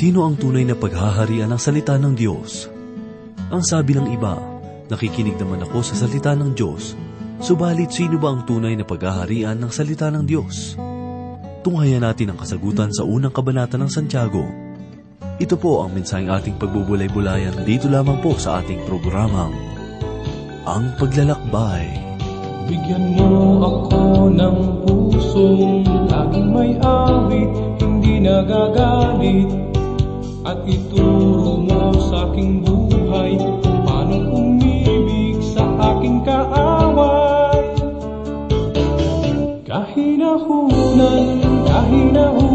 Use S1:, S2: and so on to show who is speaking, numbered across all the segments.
S1: Sino ang tunay na paghaharian ng salita ng Diyos? Ang sabi ng iba, nakikinig naman ako sa salita ng Diyos, subalit sino ba ang tunay na paghaharian ng salita ng Diyos? Tunghayan natin ang kasagutan sa unang kabanata ng Santiago. Ito po ang mensaheng ating pagbubulay-bulayan dito lamang po sa ating programang, Ang Paglalakbay.
S2: Bigyan mo ako ng pusong laging may awit, hindi nagagalit at ituro mo sa aking buhay paano umibig sa aking kaaway. Kahinahunan, kahinahunan,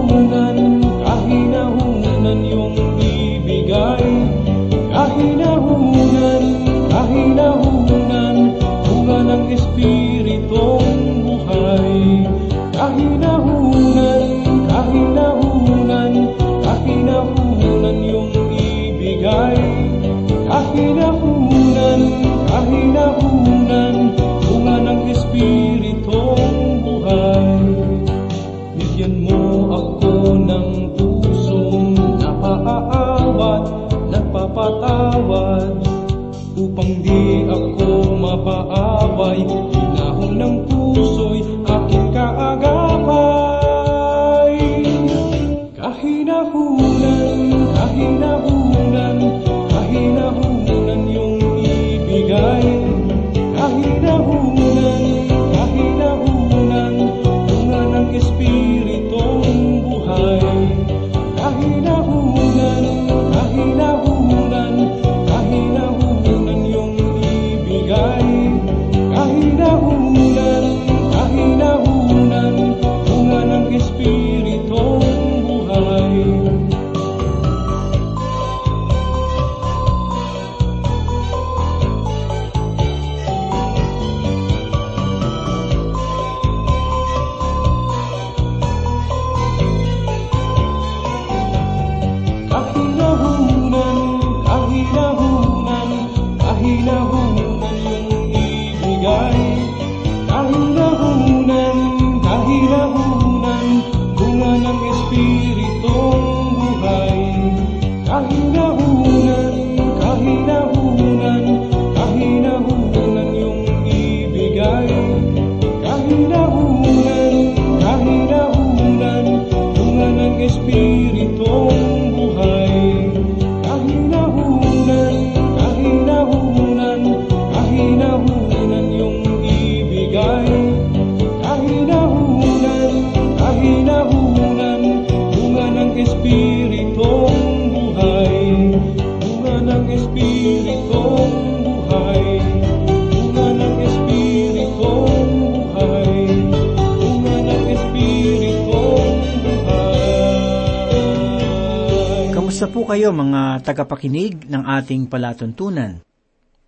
S3: kayo mga tagapakinig ng ating palatuntunan?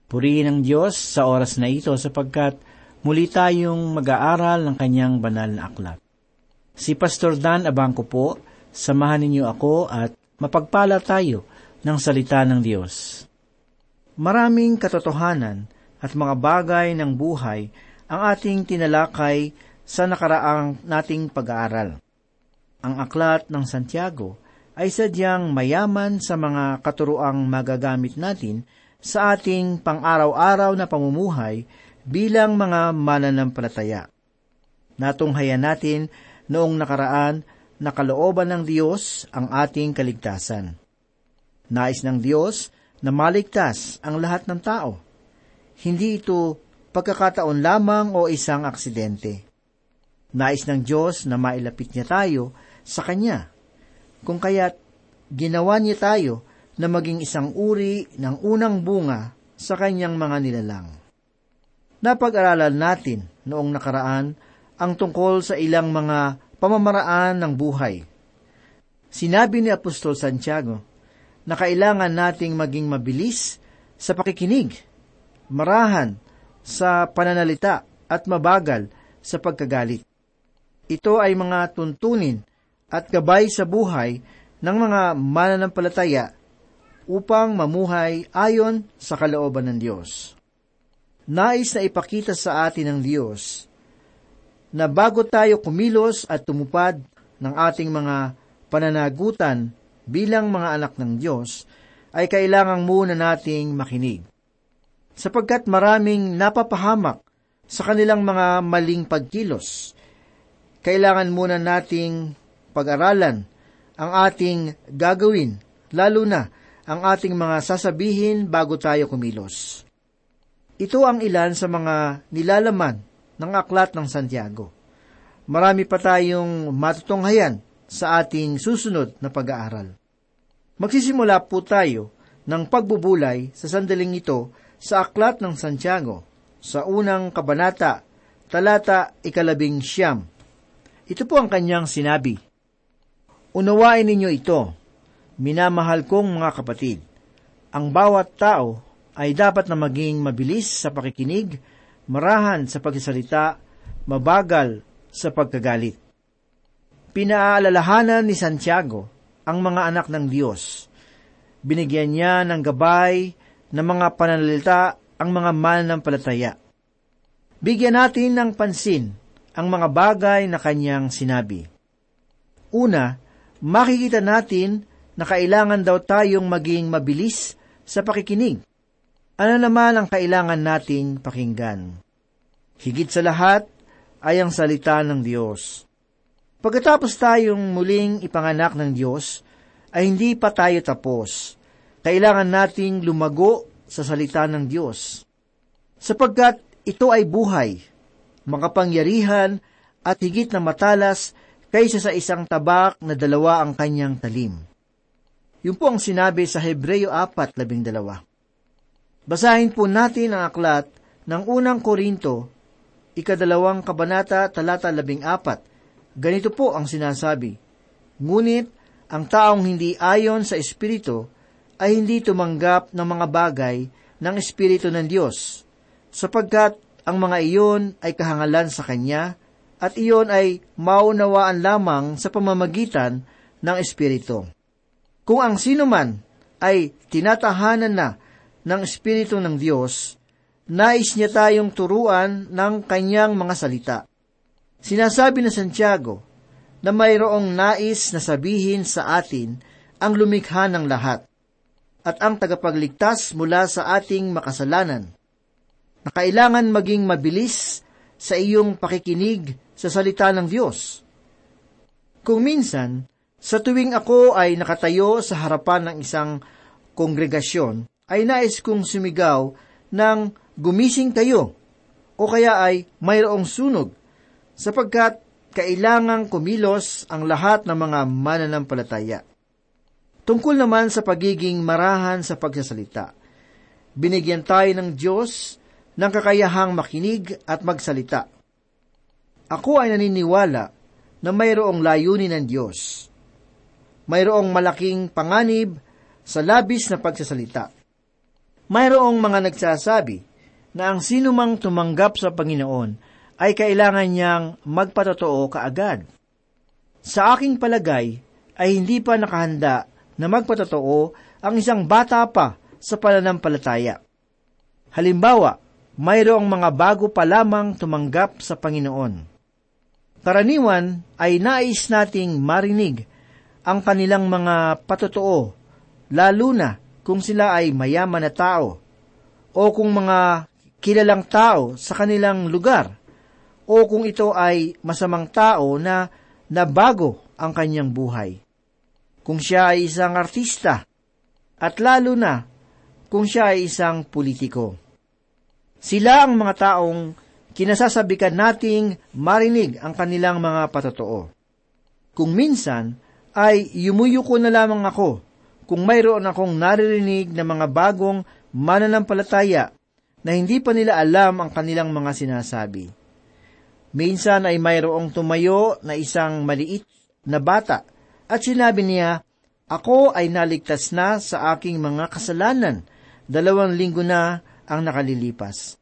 S3: Purihin ang Diyos sa oras na ito sapagkat muli tayong mag-aaral ng kanyang banal na aklat. Si Pastor Dan Abangco po, samahan ninyo ako at mapagpala tayo ng salita ng Diyos. Maraming katotohanan at mga bagay ng buhay ang ating tinalakay sa nakaraang nating pag-aaral. Ang aklat ng Santiago ay sadyang mayaman sa mga katuroang magagamit natin sa ating pang-araw-araw na pamumuhay bilang mga mananampalataya. Natunghayan natin noong nakaraan na kalooban ng Diyos ang ating kaligtasan. Nais ng Diyos na maligtas ang lahat ng tao. Hindi ito pagkakataon lamang o isang aksidente. Nais ng Diyos na mailapit niya tayo sa Kanya kung kaya't ginawa niya tayo na maging isang uri ng unang bunga sa kanyang mga nilalang. Napag-aralan natin noong nakaraan ang tungkol sa ilang mga pamamaraan ng buhay. Sinabi ni Apostol Santiago na kailangan nating maging mabilis sa pakikinig, marahan sa pananalita at mabagal sa pagkagalit. Ito ay mga tuntunin at gabay sa buhay ng mga mananampalataya upang mamuhay ayon sa kalooban ng Diyos. Nais na ipakita sa atin ng Diyos na bago tayo kumilos at tumupad ng ating mga pananagutan bilang mga anak ng Diyos, ay kailangang muna nating makinig. Sapagkat maraming napapahamak sa kanilang mga maling pagkilos, kailangan muna nating pag-aralan ang ating gagawin, lalo na ang ating mga sasabihin bago tayo kumilos. Ito ang ilan sa mga nilalaman ng aklat ng Santiago. Marami pa tayong matutunghayan sa ating susunod na pag-aaral. Magsisimula po tayo ng pagbubulay sa sandaling ito sa aklat ng Santiago, sa unang kabanata, talata ikalabing siyam. Ito po ang kanyang sinabi. Unawain ninyo ito, Minamahal kong mga kapatid, ang bawat tao ay dapat na maging mabilis sa pakikinig, marahan sa pagsasalita, mabagal sa pagkagalit. Pinaalalahanan ni Santiago ang mga anak ng Diyos. Binigyan niya ng gabay ng mga pananalita ang mga mananampalataya. Bigyan natin ng pansin ang mga bagay na kanyang sinabi. Una, makikita natin na kailangan daw tayong maging mabilis sa pakikinig. Ano naman ang kailangan nating pakinggan? Higit sa lahat ay ang salita ng Diyos. Pagkatapos tayong muling ipanganak ng Diyos, ay hindi pa tayo tapos. Kailangan nating lumago sa salita ng Diyos. Sapagkat ito ay buhay, makapangyarihan at higit na matalas kaysa sa isang tabak na dalawa ang kanyang talim. Yun po ang sinabi sa Hebreo 4.12. Basahin po natin ang aklat ng unang Korinto, ikadalawang kabanata, talata labing apat. Ganito po ang sinasabi, Ngunit, ang taong hindi ayon sa Espiritu ay hindi tumanggap ng mga bagay ng Espiritu ng Diyos, sapagkat ang mga iyon ay kahangalan sa Kanya, at iyon ay maunawaan lamang sa pamamagitan ng Espiritu. Kung ang sino man ay tinatahanan na ng Espiritu ng Diyos, nais niya tayong turuan ng kanyang mga salita. Sinasabi na Santiago na mayroong nais na sabihin sa atin ang lumikha ng lahat at ang tagapagligtas mula sa ating makasalanan, na kailangan maging mabilis sa iyong pakikinig sa salita ng Diyos. Kung minsan, sa tuwing ako ay nakatayo sa harapan ng isang kongregasyon, ay nais kong sumigaw ng gumising kayo o kaya ay mayroong sunog sapagkat kailangang kumilos ang lahat ng mga mananampalataya. Tungkol naman sa pagiging marahan sa pagsasalita, binigyan tayo ng Diyos ng kakayahang makinig at magsalita. Ako ay naniniwala na mayroong layunin ng Diyos mayroong malaking panganib sa labis na pagsasalita. Mayroong mga nagsasabi na ang sinumang tumanggap sa Panginoon ay kailangan niyang magpatotoo kaagad. Sa aking palagay ay hindi pa nakahanda na magpatotoo ang isang bata pa sa pananampalataya. Halimbawa, mayroong mga bago pa lamang tumanggap sa Panginoon. Karaniwan ay nais nating marinig ang kanilang mga patotoo, lalo na kung sila ay mayaman na tao, o kung mga kilalang tao sa kanilang lugar, o kung ito ay masamang tao na nabago ang kanyang buhay. Kung siya ay isang artista, at lalo na kung siya ay isang politiko. Sila ang mga taong kinasasabikan nating marinig ang kanilang mga patotoo. Kung minsan, ay yumuyuko na lamang ako kung mayroon akong naririnig na mga bagong mananampalataya na hindi pa nila alam ang kanilang mga sinasabi. Minsan ay mayroong tumayo na isang maliit na bata at sinabi niya, Ako ay naligtas na sa aking mga kasalanan. Dalawang linggo na ang nakalilipas.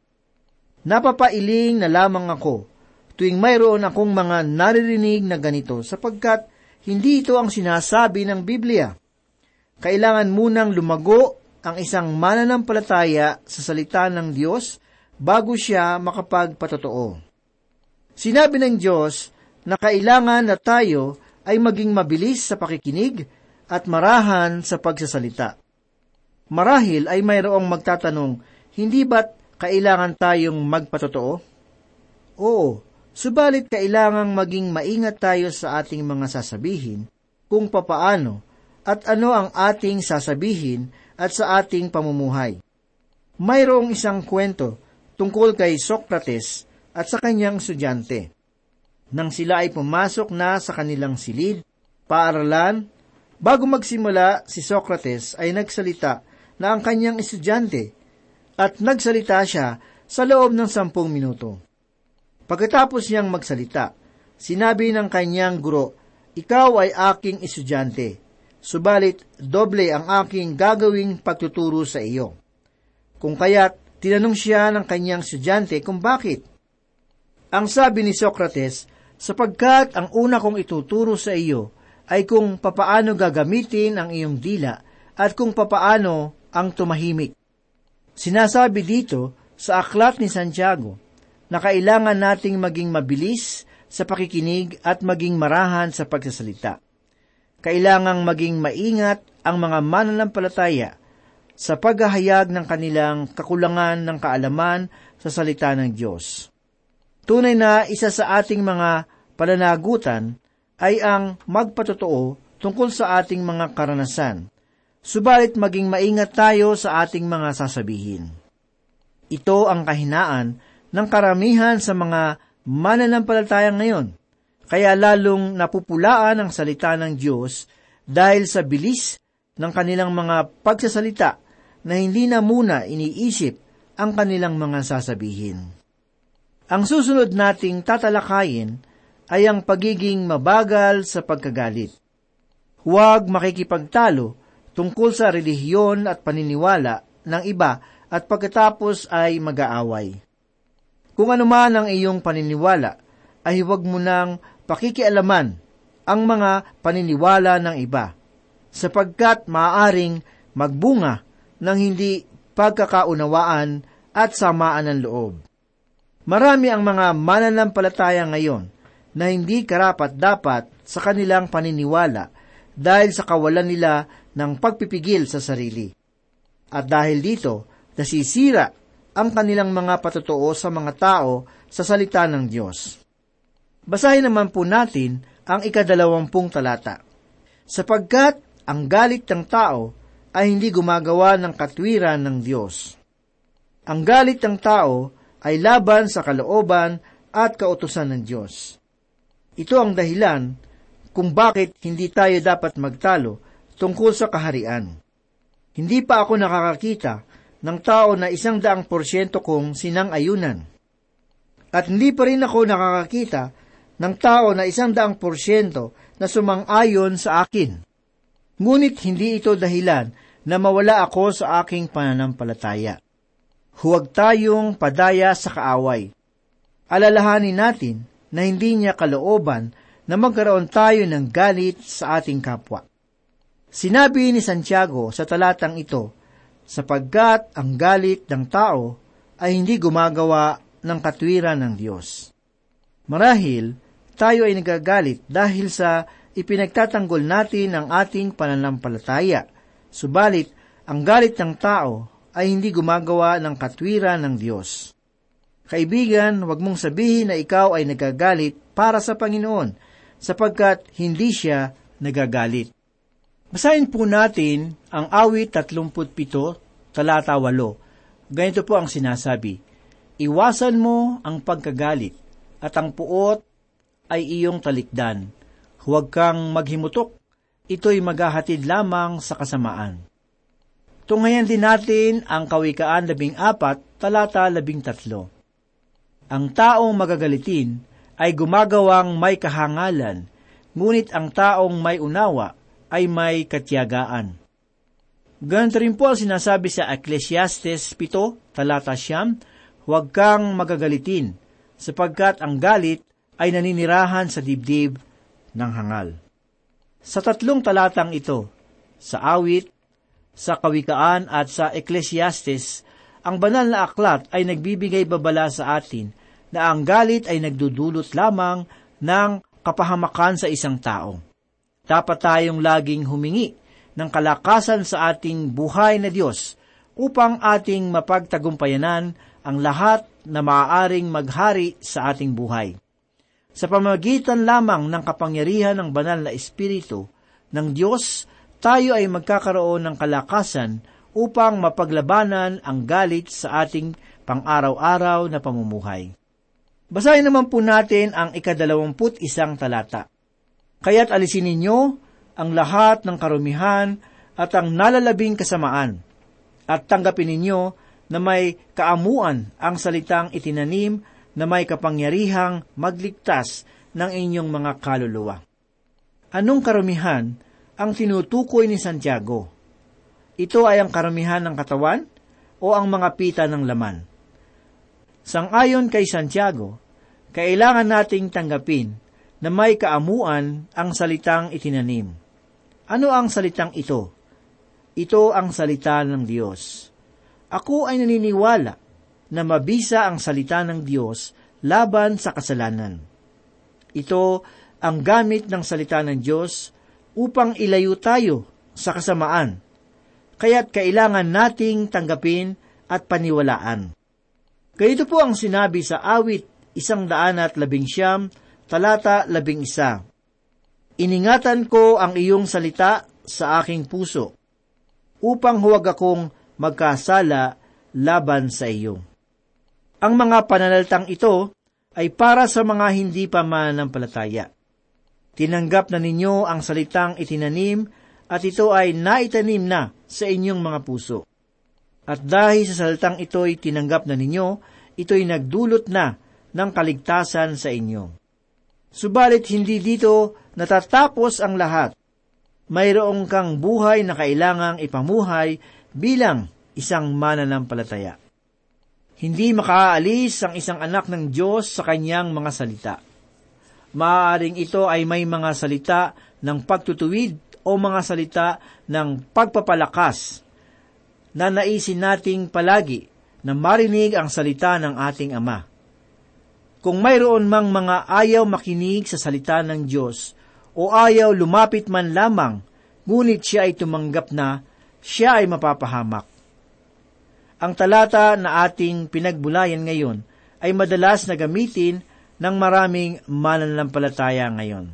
S3: Napapailing na lamang ako tuwing mayroon akong mga naririnig na ganito sapagkat hindi ito ang sinasabi ng Biblia. Kailangan munang lumago ang isang mananampalataya sa salita ng Diyos bago siya makapagpatotoo. Sinabi ng Diyos na kailangan na tayo ay maging mabilis sa pakikinig at marahan sa pagsasalita. Marahil ay mayroong magtatanong, hindi ba't kailangan tayong magpatotoo? Oo, subalit kailangang maging maingat tayo sa ating mga sasabihin kung papaano at ano ang ating sasabihin at sa ating pamumuhay. Mayroong isang kwento tungkol kay Socrates at sa kanyang estudyante. Nang sila ay pumasok na sa kanilang silid, paaralan, bago magsimula si Socrates ay nagsalita na ang kanyang estudyante at nagsalita siya sa loob ng sampung minuto. Pagkatapos niyang magsalita, sinabi ng kanyang guro, Ikaw ay aking estudyante, subalit doble ang aking gagawing pagtuturo sa iyo. Kung kaya't tinanong siya ng kanyang estudyante kung bakit. Ang sabi ni Socrates, sapagkat ang una kong ituturo sa iyo ay kung papaano gagamitin ang iyong dila at kung papaano ang tumahimik. Sinasabi dito sa aklat ni Santiago na kailangan nating maging mabilis sa pakikinig at maging marahan sa pagsasalita. Kailangang maging maingat ang mga mananampalataya sa paghahayag ng kanilang kakulangan ng kaalaman sa salita ng Diyos. Tunay na isa sa ating mga pananagutan ay ang magpatotoo tungkol sa ating mga karanasan, subalit maging maingat tayo sa ating mga sasabihin. Ito ang kahinaan ng karamihan sa mga mananampalataya ngayon, kaya lalong napupulaan ang salita ng Diyos dahil sa bilis ng kanilang mga pagsasalita na hindi na muna iniisip ang kanilang mga sasabihin. Ang susunod nating tatalakayin ay ang pagiging mabagal sa pagkagalit. Huwag makikipagtalo tungkol sa relihiyon at paniniwala ng iba at pagkatapos ay mag-aaway. Kung ano man ang iyong paniniwala, ay huwag mo nang pakikialaman ang mga paniniwala ng iba, sapagkat maaaring magbunga ng hindi pagkakaunawaan at samaan ng loob. Marami ang mga mananampalataya ngayon na hindi karapat-dapat sa kanilang paniniwala dahil sa kawalan nila ng pagpipigil sa sarili. At dahil dito, nasisira ang kanilang mga patotoo sa mga tao sa salita ng Diyos. Basahin naman po natin ang ikadalawampung talata. Sapagkat ang galit ng tao ay hindi gumagawa ng katwiran ng Diyos. Ang galit ng tao ay laban sa kalooban at kautusan ng Diyos. Ito ang dahilan kung bakit hindi tayo dapat magtalo tungkol sa kaharian. Hindi pa ako nakakakita ng tao na isang daang porsyento kong sinang-ayunan. At hindi pa rin ako nakakakita ng tao na isang daang porsyento na sumang-ayon sa akin. Ngunit hindi ito dahilan na mawala ako sa aking pananampalataya. Huwag tayong padaya sa kaaway. Alalahanin natin na hindi niya kalooban na magkaroon tayo ng galit sa ating kapwa. Sinabi ni Santiago sa talatang ito, sapagkat ang galit ng tao ay hindi gumagawa ng katwiran ng Diyos. Marahil, tayo ay nagagalit dahil sa ipinagtatanggol natin ang ating pananampalataya Subalit, ang galit ng tao ay hindi gumagawa ng katwiran ng Diyos. Kaibigan, huwag mong sabihin na ikaw ay nagagalit para sa Panginoon, sapagkat hindi siya nagagalit. Basahin po natin ang awit 37, talata 8. Ganito po ang sinasabi, Iwasan mo ang pagkagalit, at ang puot ay iyong talikdan. Huwag kang maghimutok ito'y maghahatid lamang sa kasamaan. Tunghayan din natin ang Kawikaan labing apat, talata labing tatlo. Ang taong magagalitin ay gumagawang may kahangalan, ngunit ang taong may unawa ay may katiyagaan. Ganito rin po ang sinasabi sa Ecclesiastes 7, talata siyam, huwag kang magagalitin, sapagkat ang galit ay naninirahan sa dibdib ng hangal. Sa tatlong talatang ito, sa awit, sa kawikaan at sa Ecclesiastes, ang banal na aklat ay nagbibigay babala sa atin na ang galit ay nagdudulot lamang ng kapahamakan sa isang tao. Dapat tayong laging humingi ng kalakasan sa ating buhay na Diyos upang ating mapagtagumpayanan ang lahat na maaaring maghari sa ating buhay. Sa pamagitan lamang ng kapangyarihan ng banal na Espiritu ng Diyos, tayo ay magkakaroon ng kalakasan upang mapaglabanan ang galit sa ating pang-araw-araw na pamumuhay. Basahin naman po natin ang ikadalawamput isang talata. Kaya't alisin ninyo ang lahat ng karumihan at ang nalalabing kasamaan, at tanggapin ninyo na may kaamuan ang salitang itinanim na may kapangyarihang magligtas ng inyong mga kaluluwa. Anong karumihan ang tinutukoy ni Santiago? Ito ay ang karumihan ng katawan o ang mga pita ng laman? Sangayon kay Santiago, kailangan nating tanggapin na may kaamuan ang salitang itinanim. Ano ang salitang ito? Ito ang salita ng Diyos. Ako ay naniniwala na mabisa ang salita ng Diyos laban sa kasalanan. Ito ang gamit ng salita ng Diyos upang ilayo tayo sa kasamaan. Kaya't kailangan nating tanggapin at paniwalaan. Ganito po ang sinabi sa awit isang daan at labing siyam, talata labing isa. Iningatan ko ang iyong salita sa aking puso, upang huwag akong magkasala laban sa iyo. Ang mga pananalitang ito ay para sa mga hindi pa mananampalataya. Tinanggap na ninyo ang salitang itinanim at ito ay naitanim na sa inyong mga puso. At dahil sa salitang ito'y tinanggap na ninyo, ito'y nagdulot na ng kaligtasan sa inyo. Subalit hindi dito natatapos ang lahat. Mayroong kang buhay na kailangang ipamuhay bilang isang mananampalataya. Hindi makaalis ang isang anak ng Diyos sa kanyang mga salita. Maaaring ito ay may mga salita ng pagtutuwid o mga salita ng pagpapalakas na naisin nating palagi na marinig ang salita ng ating Ama. Kung mayroon mang mga ayaw makinig sa salita ng Diyos o ayaw lumapit man lamang, ngunit siya ay tumanggap na, siya ay mapapahamak. Ang talata na ating pinagbulayan ngayon ay madalas na gamitin ng maraming mananampalataya ngayon.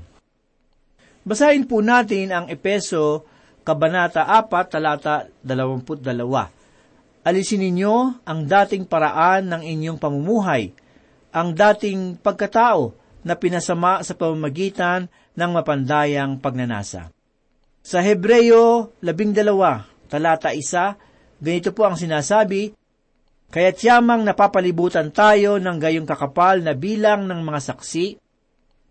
S3: Basahin po natin ang Epeso Kabanata 4, talata 22. Alisin ninyo ang dating paraan ng inyong pamumuhay, ang dating pagkatao na pinasama sa pamamagitan ng mapandayang pagnanasa. Sa Hebreyo 12, talata 1, ganito po ang sinasabi, Kaya't yamang napapalibutan tayo ng gayong kakapal na bilang ng mga saksi,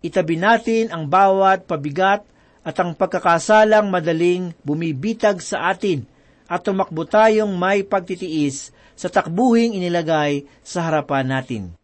S3: itabi natin ang bawat pabigat at ang pagkakasalang madaling bumibitag sa atin at tumakbo tayong may pagtitiis sa takbuhing inilagay sa harapan natin.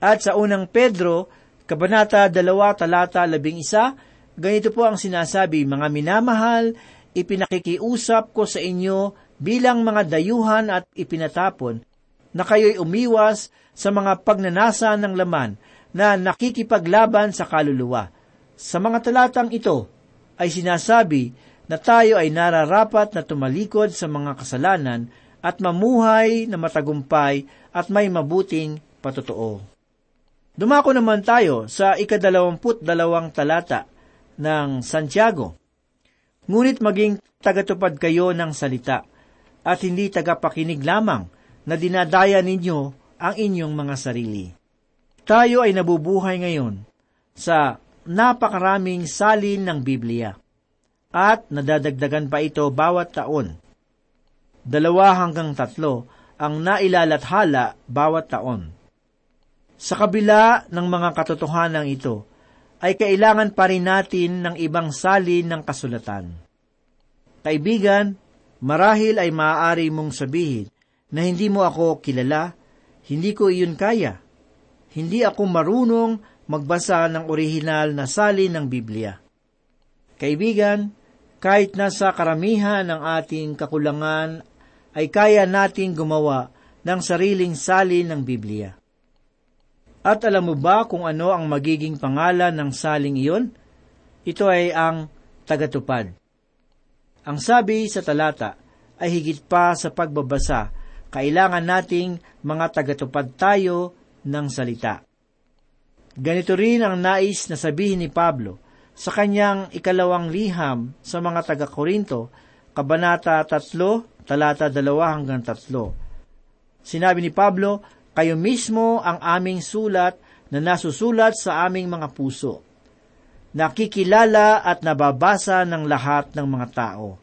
S3: At sa unang Pedro, Kabanata 2, talata 11, ganito po ang sinasabi, Mga minamahal, ipinakikiusap ko sa inyo bilang mga dayuhan at ipinatapon, na kayo'y umiwas sa mga pagnanasa ng laman na nakikipaglaban sa kaluluwa. Sa mga talatang ito, ay sinasabi na tayo ay nararapat na tumalikod sa mga kasalanan at mamuhay na matagumpay at may mabuting patotoo. Dumako naman tayo sa ikadalawamput dalawang talata ng Santiago. Ngunit maging tagatupad kayo ng salita at hindi tagapakinig lamang na dinadaya ninyo ang inyong mga sarili. Tayo ay nabubuhay ngayon sa napakaraming salin ng Biblia. At nadadagdagan pa ito bawat taon. Dalawa hanggang tatlo ang nailalathala bawat taon. Sa kabila ng mga katotohanan ito, ay kailangan pa rin natin ng ibang salin ng kasulatan. Kaibigan, marahil ay maaari mong sabihin na hindi mo ako kilala, hindi ko iyon kaya, hindi ako marunong magbasa ng orihinal na salin ng Biblia. Kaibigan, kahit nasa karamihan ng ating kakulangan, ay kaya nating gumawa ng sariling salin ng Biblia. At alam mo ba kung ano ang magiging pangalan ng saling iyon? Ito ay ang tagatupad. Ang sabi sa talata ay higit pa sa pagbabasa, kailangan nating mga tagatupad tayo ng salita. Ganito rin ang nais na sabihin ni Pablo sa kanyang ikalawang liham sa mga taga-Korinto, Kabanata 3, talata 2 hanggang 3. Sinabi ni Pablo, Kayo mismo ang aming sulat na nasusulat sa aming mga puso. Nakikilala at nababasa ng lahat ng mga tao.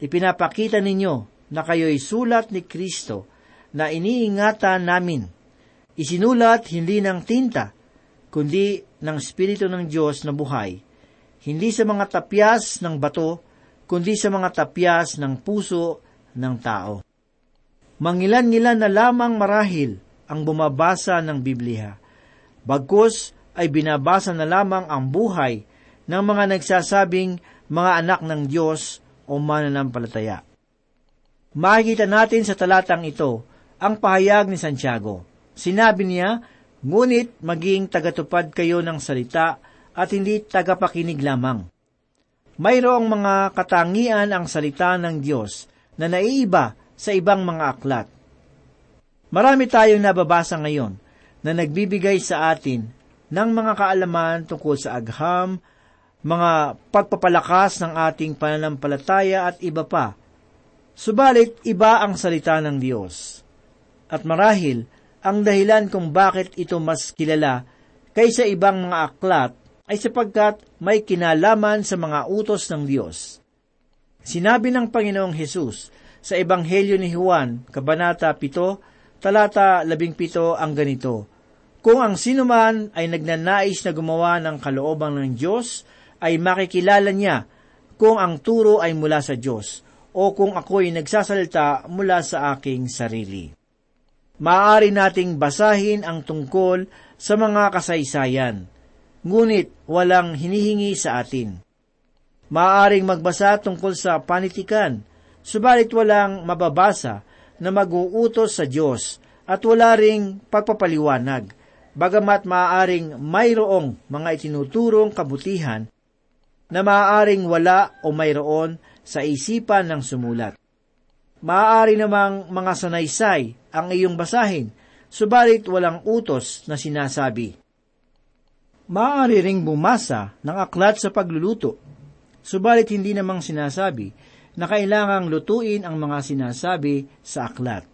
S3: Ipinapakita ninyo na kayo'y sulat ni Kristo na iniingatan namin. Isinulat hindi ng tinta, kundi ng Espiritu ng Diyos na buhay, hindi sa mga tapyas ng bato, kundi sa mga tapyas ng puso ng tao. Mangilan-ngilan na lamang marahil ang bumabasa ng Biblia. Bagkus ay binabasa na lamang ang buhay ng mga nagsasabing mga anak ng Diyos o mananampalataya. Makikita natin sa talatang ito ang pahayag ni Santiago. Sinabi niya, Ngunit maging tagatupad kayo ng salita at hindi tagapakinig lamang. Mayroong mga katangian ang salita ng Diyos na naiiba sa ibang mga aklat. Marami tayong nababasa ngayon na nagbibigay sa atin ng mga kaalaman tungkol sa agham, mga pagpapalakas ng ating pananampalataya at iba pa. Subalit, iba ang salita ng Diyos. At marahil, ang dahilan kung bakit ito mas kilala kaysa ibang mga aklat ay sapagkat may kinalaman sa mga utos ng Diyos. Sinabi ng Panginoong Hesus sa Ebanghelyo ni Juan, Kabanata 7, talata 17 ang ganito, Kung ang sinuman ay nagnanais na gumawa ng kalooban ng Diyos, ay makikilala niya kung ang turo ay mula sa Diyos o kung ako'y nagsasalita mula sa aking sarili maaari nating basahin ang tungkol sa mga kasaysayan, ngunit walang hinihingi sa atin. Maaaring magbasa tungkol sa panitikan, subalit walang mababasa na mag-uutos sa Diyos at wala ring pagpapaliwanag, bagamat maaaring mayroong mga itinuturong kabutihan na maaaring wala o mayroon sa isipan ng sumulat. Maaari namang mga sanaysay ang iyong basahin, subalit walang utos na sinasabi. Maaari ring bumasa ng aklat sa pagluluto, subalit hindi namang sinasabi na kailangang lutuin ang mga sinasabi sa aklat.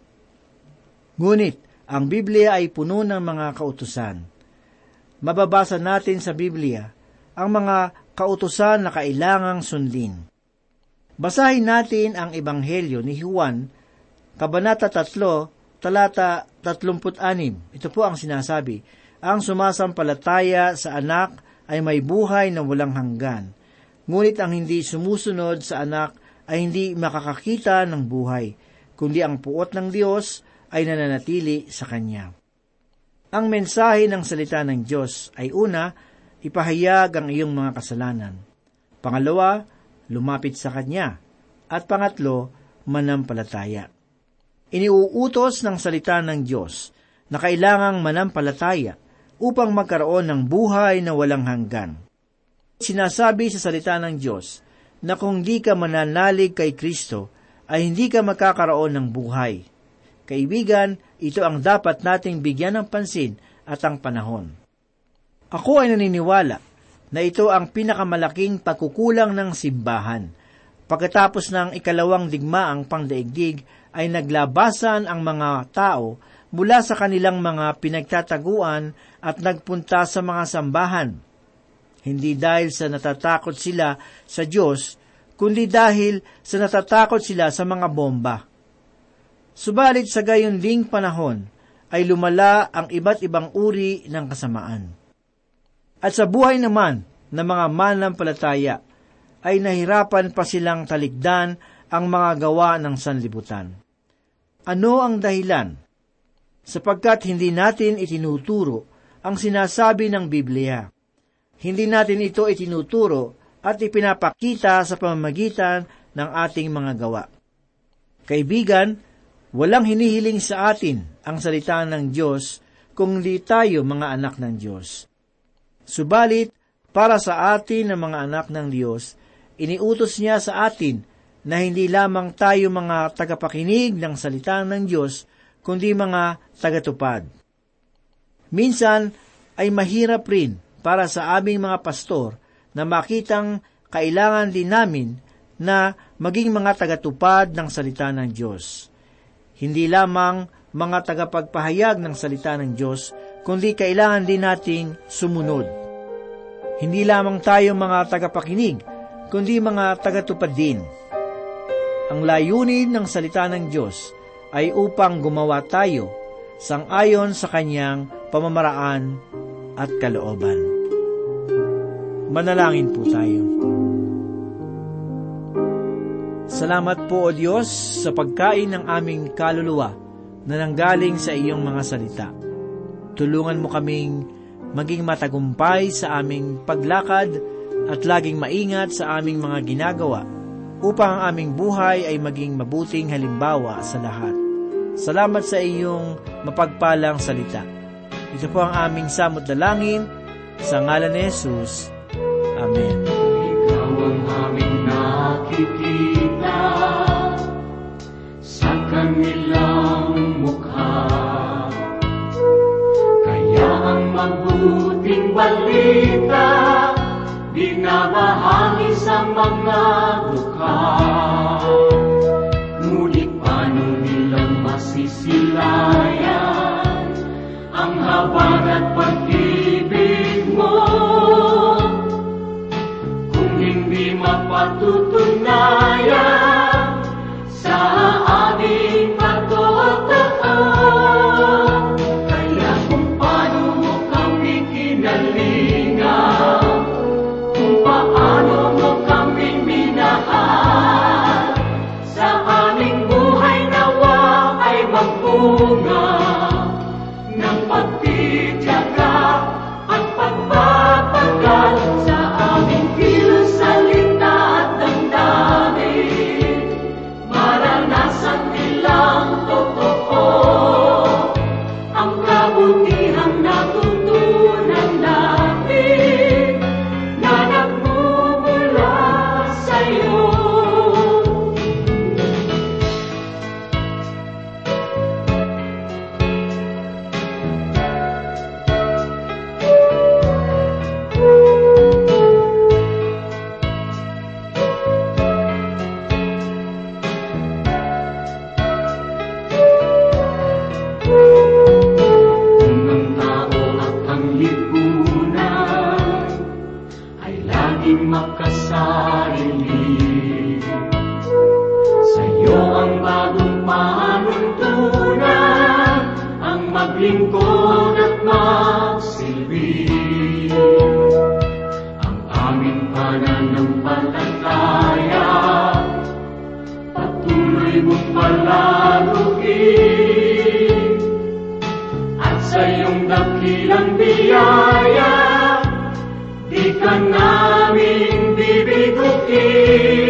S3: Ngunit, ang Biblia ay puno ng mga kautusan. Mababasa natin sa Biblia ang mga kautusan na kailangang sundin. Basahin natin ang Ebanghelyo ni Juan, Kabanata 3, talata 36. Ito po ang sinasabi, Ang sumasampalataya sa anak ay may buhay na walang hanggan. Ngunit ang hindi sumusunod sa anak ay hindi makakakita ng buhay, kundi ang puot ng Diyos ay nananatili sa Kanya. Ang mensahe ng salita ng Diyos ay una, ipahayag ang iyong mga kasalanan. Pangalawa, lumapit sa Kanya. At pangatlo, manampalataya. Iniuutos ng salita ng Diyos na kailangang manampalataya upang magkaroon ng buhay na walang hanggan. Sinasabi sa salita ng Diyos na kung di ka mananalig kay Kristo, ay hindi ka magkakaroon ng buhay. Kaibigan, ito ang dapat nating bigyan ng pansin at ang panahon. Ako ay naniniwala na ito ang pinakamalaking pagkukulang ng simbahan. Pagkatapos ng ikalawang digmaang pangdaigdig ay naglabasan ang mga tao mula sa kanilang mga pinagtataguan at nagpunta sa mga sambahan. Hindi dahil sa natatakot sila sa Diyos, kundi dahil sa natatakot sila sa mga bomba. Subalit sa gayon ding panahon, ay lumala ang iba't ibang uri ng kasamaan. At sa buhay naman ng mga mananampalataya, ay nahirapan pa silang talikdan ang mga gawa ng sanlibutan. Ano ang dahilan? Sapagkat hindi natin itinuturo ang sinasabi ng Biblia. Hindi natin ito itinuturo at ipinapakita sa pamamagitan ng ating mga gawa. Kaibigan, walang hinihiling sa atin ang salita ng Diyos kung di tayo mga anak ng Diyos. Subalit, para sa atin na mga anak ng Diyos, iniutos niya sa atin na hindi lamang tayo mga tagapakinig ng salita ng Diyos, kundi mga tagatupad. Minsan ay mahirap rin para sa aming mga pastor na makitang kailangan din namin na maging mga tagatupad ng salita ng Diyos. Hindi lamang mga tagapagpahayag ng salita ng Diyos, kundi kailangan din nating sumunod. Hindi lamang tayo mga tagapakinig, kundi mga tagatupad din. Ang layunin ng salita ng Diyos ay upang gumawa tayo sangayon sa kanyang pamamaraan at kalooban. Manalangin po tayo. Salamat po o Diyos sa pagkain ng aming kaluluwa na nanggaling sa iyong mga salita. Tulungan mo kaming maging matagumpay sa aming paglakad at laging maingat sa aming mga ginagawa upang ang aming buhay ay maging mabuting halimbawa sa lahat. Salamat sa iyong mapagpalang salita. Ito po ang aming samot dalangin sa ngalan ni Jesus. Amen.
S4: Ikaw ang aming nakikita sa kanilang mukha. Kaya ang mabuting balita binabahagi sa mga dukha. Ngunit paano nilang masisilayan 你